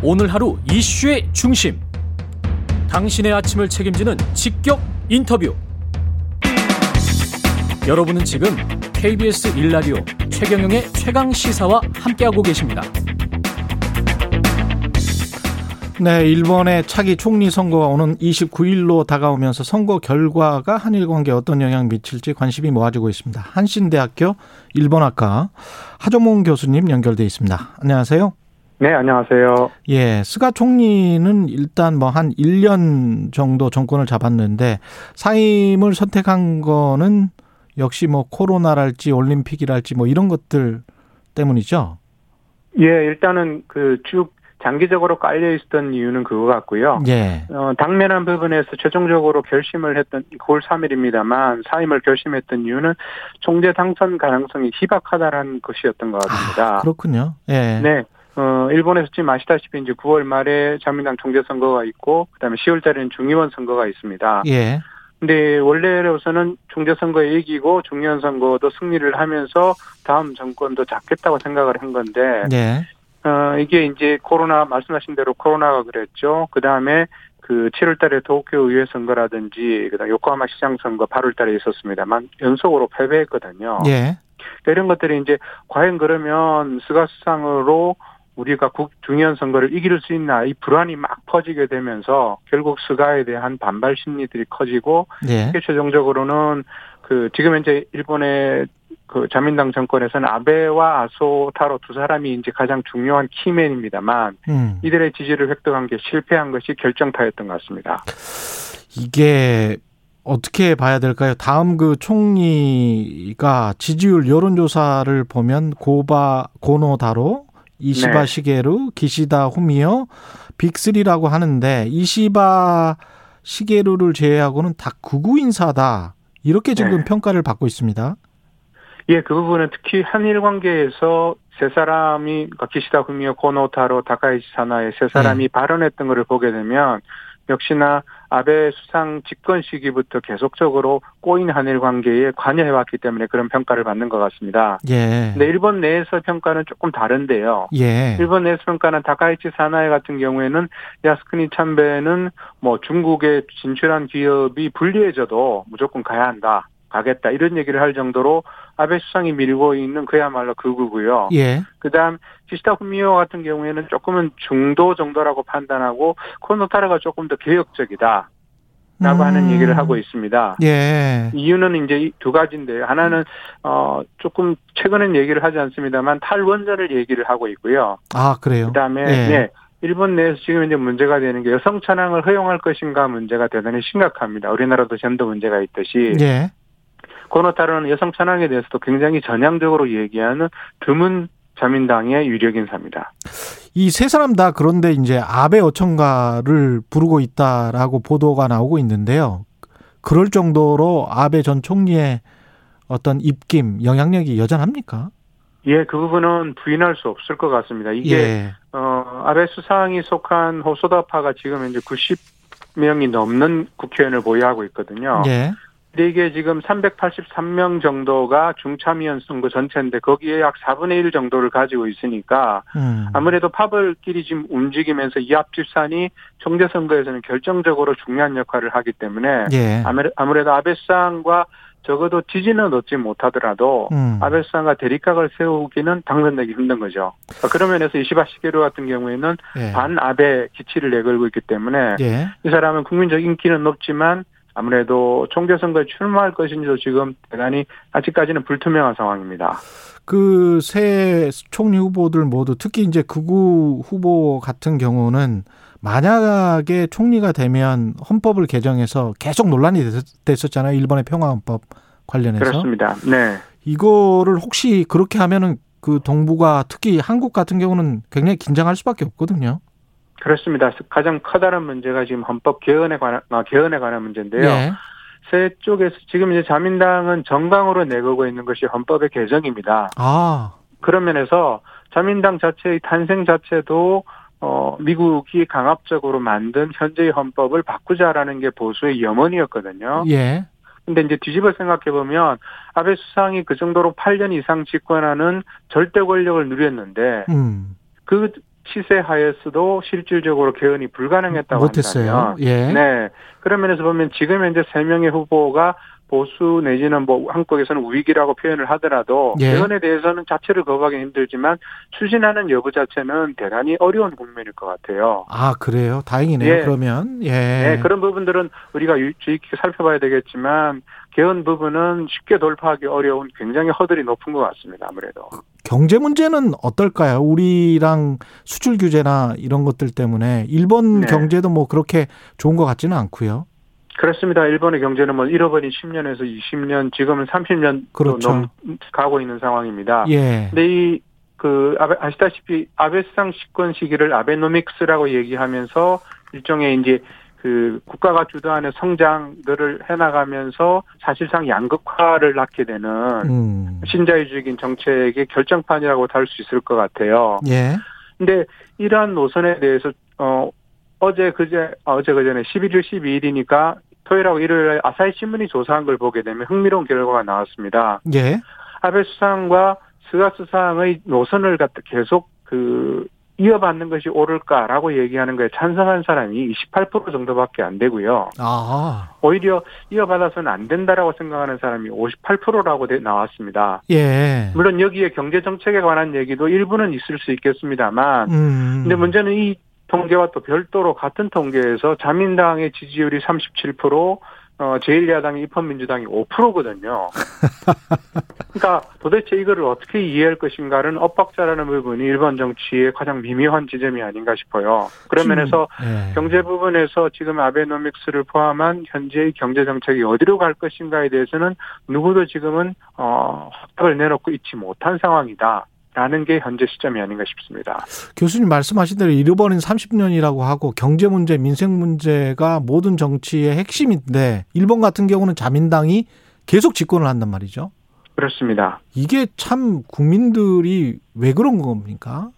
오늘 하루 이슈의 중심. 당신의 아침을 책임지는 직격 인터뷰. 여러분은 지금 KBS 일라디오 최경영의 최강 시사와 함께하고 계십니다. 네, 일본의 차기 총리 선거가 오는 29일로 다가오면서 선거 결과가 한일 관계에 어떤 영향을 미칠지 관심이 모아지고 있습니다. 한신대학교 일본학과 하정몽 교수님 연결돼 있습니다. 안녕하세요. 네, 안녕하세요. 예, 스가 총리는 일단 뭐 한 1년 정도 정권을 잡았는데 사임을 선택한 거는 역시 뭐 코로나랄지 올림픽이랄지 뭐 이런 것들 때문이죠. 예, 일단은 그쭉 장기적으로 깔려 있었던 이유는 그거 같고요. 예. 어, 당면한 부분에서 최종적으로 결심을 했던 9월 3일입니다만 사임을 결심했던 이유는 총재 당선 가능성이 희박하다라는 것이었던 것 같습니다. 아, 그렇군요. 예. 네. 어, 일본에서 지금 아시다시피 이제 9월 말에 자민당 총재 선거가 있고 그다음에 10월 달에는 중의원 선거가 있습니다. 예. 근데 원래로서는 총재 선거에 이기고 중의원 선거도 승리를 하면서 다음 정권도 잡겠다고 생각을 한 건데 예. 어, 이게 이제 코로나, 말씀하신 대로 코로나가 그랬죠. 그 다음에 그 7월 달에 도쿄 의회 선거라든지, 그 다음 요코하마 시장 선거 8월 달에 있었습니다만, 연속으로 패배했거든요. 예. 그러니까 이런 것들이 이제, 과연 그러면 스가 수상으로 우리가 국 중의원 선거를 이길 수 있나, 이 불안이 막 퍼지게 되면서, 결국 스가에 대한 반발 심리들이 커지고, 예. 최종적으로는 그, 지금 현재 일본의 그 자민당 정권에서는 아베와 아소 타로 두 사람이 이제 가장 중요한 키맨입니다만 음. 이들의 지지를 획득한 게 실패한 것이 결정타였던 것 같습니다. 이게 어떻게 봐야 될까요? 다음 그 총리가 지지율 여론조사를 보면 고바 고노다로 이시바 네. 시게루 기시다 후미오 빅3라고 하는데 이시바 시게루를 제외하고는 다 극우 인사다 이렇게 지금 네. 평가를 받고 있습니다. 예, 그 부분은 특히 한일 관계에서 세 사람이 그러니까 기시다 후미오 고노타로 다카이치 사나의 세 사람이 네. 발언했던 것을 보게 되면 역시나 아베 수상 집권 시기부터 계속적으로 꼬인 한일 관계에 관여해왔기 때문에 그런 평가를 받는 것 같습니다. 예. 근데 일본 내에서 평가는 조금 다른데요. 예. 일본 내에서 평가는 다카이치 사나이 같은 경우에는 야스쿠니 참배는 뭐 중국에 진출한 기업이 불리해져도 무조건 가야 한다. 가겠다. 이런 얘기를 할 정도로 아베 수상이 밀고 있는 그야말로 극우고요. 예. 그다음 기시다 후미오 같은 경우에는 조금은 중도 정도라고 판단하고 코노타르가 조금 더 개혁적이다. 라고 하는 음. 얘기를 하고 있습니다. 예. 이유는 이제 이두 가지인데요. 하나는 어 조금 최근엔 얘기를 하지 않습니다만 탈원전을 얘기를 하고 있고요. 아 그래요. 그다음에 예. 네. 일본 내에서 지금 이제 문제가 되는 게 여성 찬양을 허용할 것인가 문제가 대단히 심각합니다. 우리나라도 전도 문제가 있듯이 예. 고노타르는 여성 찬양에 대해서도 굉장히 전향적으로 얘기하는 드문 자민당의 유력 인사입니다. 이 세 사람 다 그런데 이제 아베 어청가를 부르고 있다라고 보도가 나오고 있는데요. 그럴 정도로 아베 전 총리의 어떤 입김, 영향력이 여전합니까? 예, 그 부분은 부인할 수 없을 것 같습니다. 이게 예. 어 아베 수상이 속한 호소다파가 지금 이제 90명이 넘는 국회의원을 보유하고 있거든요. 예. 근데 이게 지금 383명 정도가 중참위원 선거 전체인데 거기에 약 4분의 1 정도를 가지고 있으니까 음. 아무래도 파벌끼리 지금 움직이면서 이 앞집산이 총재 선거에서는 결정적으로 중요한 역할을 하기 때문에 예. 아무래- 아무래도 아베 수상과 적어도 지지는 얻지 못하더라도 음. 아베 수상과 대립각을 세우기는 당선되기 힘든 거죠. 그런 면에서 이시바 시게루 같은 경우에는 예. 반 아베 기치를 내걸고 있기 때문에 예. 이 사람은 국민적 인기는 높지만 아무래도 총재 선거에 출마할 것인지도 지금 대단히 아직까지는 불투명한 상황입니다. 그 새 총리 후보들 모두 특히 이제 극우 후보 같은 경우는 만약에 총리가 되면 헌법을 개정해서 계속 논란이 됐- 됐었잖아요. 일본의 평화헌법 관련해서. 그렇습니다. 네. 이거를 혹시 그렇게 하면은 그 동북아 특히 한국 같은 경우는 굉장히 긴장할 수밖에 없거든요. 그렇습니다. 가장 커다란 문제가 지금 헌법 개헌에 관한 아, 개헌에 관한 문제인데요. 예. 세 쪽에서 지금 이제 자민당은 정강으로 내걸고 있는 것이 헌법의 개정입니다. 아, 그런 면에서 자민당 자체의 탄생 자체도 어 미국이 강압적으로 만든 현재의 헌법을 바꾸자라는 게 보수의 염원이었거든요. 예. 근데 이제 뒤집어 생각해 보면 아베 수상이 그 정도로 8년 이상 집권하는 절대 권력을 누렸는데 음. 그 시세 하에서도 실질적으로 개헌이 불가능했다고 못했어요. 한다면 예. 네. 그런 면에서 보면 지금 현재 세 명의 후보가 보수 내지는 뭐 한국에서는 우익이라고 표현을 하더라도 예. 개헌에 대해서는 자체를 거부하기 힘들지만 추진하는 여부 자체는 대단히 어려운 국면일 것 같아요. 아 그래요. 다행이네요. 예. 그러면 예. 네, 그런 부분들은 우리가 유- 주의 깊게 살펴봐야 되겠지만 개헌 부분은 쉽게 돌파하기 어려운 굉장히 허들이 높은 것 같습니다. 아무래도. 경제 문제는 어떨까요? 우리랑 수출 규제나 이런 것들 때문에 일본 네. 경제도 뭐 그렇게 좋은 것 같지는 않고요. 그렇습니다. 일본의 경제는 뭐 잃어버린 10년에서 20년, 지금은 30년 그렇죠. 넘 가고 있는 상황입니다. 예. 근데 이, 그, 아베, 아시다시피 아베상 집권 시기를 아베노믹스라고 얘기하면서 일종의 이제 그 국가가 주도하는 성장들을 해나가면서 사실상 양극화를 낳게 되는 음. 신자유주의적인 정책의 결정판이라고 할 수 있을 것 같아요. 예. 근데 이러한 노선에 대해서 어 어제 그제 아, 어제 그전에 11일 12일이니까 토요일하고 일요일에 아사히 신문이 조사한 걸 보게 되면 흥미로운 결과가 나왔습니다. 예. 아베 수상과 스가 수상의 노선을 갖다 계속 그 이어받는 것이 옳을까라고 얘기하는 거에 찬성한 사람이 28% 정도밖에 안 되고요. 아. 오히려 이어받아서는 안 된다라고 생각하는 사람이 58%라고 나왔습니다. 예. 물론 여기에 경제 정책에 관한 얘기도 일부는 있을 수 있겠습니다만 음. 근데 문제는 이 통계와 또 별도로 같은 통계에서 자민당의 지지율이 37%, 어, 제1야당의 입헌민주당이 5%거든요. 그러니까 도대체 이거를 어떻게 이해할 것인가는 엇박자라는 부분이 일본 정치의 가장 미묘한 지점이 아닌가 싶어요. 그런 면에서 예. 경제 부분에서 지금 아베노믹스를 포함한 현재의 경제 정책이 어디로 갈 것인가에 대해서는 누구도 지금은 어 확답을 내놓고 있지 못한 상황이다. 라는 게 현재 시점이 아닌가 싶습니다. 교수님 말씀하신 대로 잃어버린 30년이라고 하고 경제 문제, 민생 문제가 모든 정치의 핵심인데 일본 같은 경우는 자민당이 계속 집권을 한단 말이죠. 그렇습니다. 이게 참 국민들이 왜 그런 겁니까?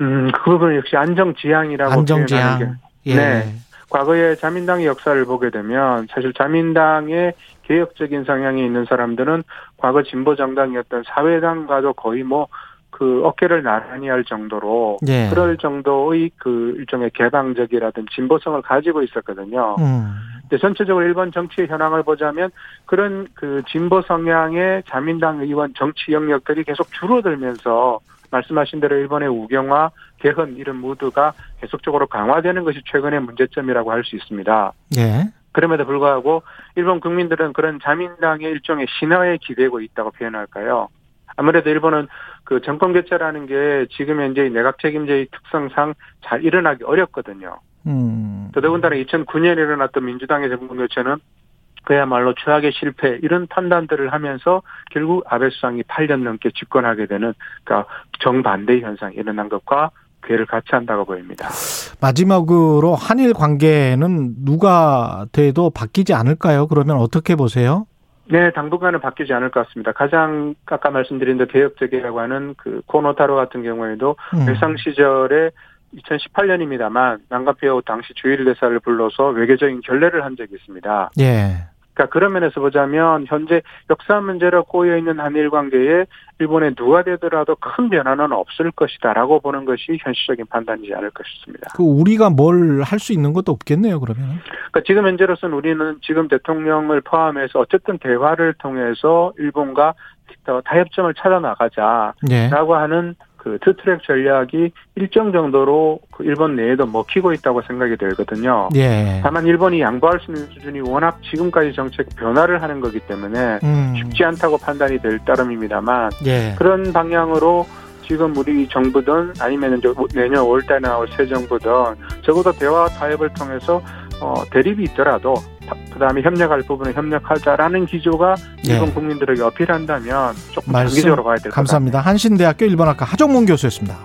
음, 그 부분은 역시 안정지향이라고 안정지향. 표현하는 게 예. 네. 과거의 자민당의 역사를 보게 되면 사실 자민당의 개혁적인 성향이 있는 사람들은 과거 진보 정당이었던 사회당과도 거의 뭐 그 어깨를 나란히 할 정도로 예. 그럴 정도의 그 일종의 개방적이라든 진보성을 가지고 있었거든요. 음. 근데 전체적으로 일본 정치의 현황을 보자면 그런 그 진보 성향의 자민당 의원 정치 영역들이 계속 줄어들면서 말씀하신 대로 일본의 우경화, 개헌 이런 무드가 계속적으로 강화되는 것이 최근의 문제점이라고 할 수 있습니다. 예. 그럼에도 불구하고 일본 국민들은 그런 자민당의 일종의 신화에 기대고 있다고 표현할까요? 아무래도 일본은 그 정권 교체라는 게 지금 현재 내각 책임제의 특성상 잘 일어나기 어렵거든요. 음. 더더군다나 2009년에 일어났던 민주당의 정권 교체는 그야말로 최악의 실패 이런 판단들을 하면서 결국 아베 수상이 8년 넘게 집권하게 되는 그러니까 정반대의 현상이 일어난 것과 괴를 같이 한다고 보입니다. 마지막으로 한일 관계는 누가 돼도 바뀌지 않을까요? 그러면 어떻게 보세요? 네, 당분간은 바뀌지 않을 것 같습니다. 가장 아까 말씀드린 대 개혁적이라고 하는 그 코노타로 같은 경우에도 음. 외상 시절에 2018년입니다만 난가피오 당시 주일 대사를 불러서 외교적인 결례를 한 적이 있습니다. 예. 그러니까 그런 면에서 보자면 현재 역사 문제로 꼬여 있는 한일 관계에 일본에 누가 되더라도 큰 변화는 없을 것이다라고 보는 것이 현실적인 판단이지 않을까 싶습니다. 그 우리가 뭘 할 수 있는 것도 없겠네요, 그러면. 그러니까 지금 현재로서는 우리는 지금 대통령을 포함해서 어쨌든 대화를 통해서 일본과 더 타협점을 찾아 나가자라고 예. 하는 그 투트랙 전략이 일정 정도로 그 일본 내에도 먹히고 있다고 생각이 들거든요. 예. 다만 일본이 양보할 수 있는 수준이 워낙 지금까지 정책 변화를 하는 거기 때문에 음. 쉽지 않다고 판단이 될 따름입니다만 예. 그런 방향으로 지금 우리 정부든 아니면 이제 내년 5월달에 나올 새 정부든 적어도 대화 타협을 통해서 어, 대립이 있더라도 그 다음에 협력할 부분은 협력하자라는 기조가 예. 일본 국민들에게 어필한다면 조금 말씀 장기적으로 가야 될 것 같습니다. 감사합니다. 한신대학교 일본학과 하정문 교수였습니다.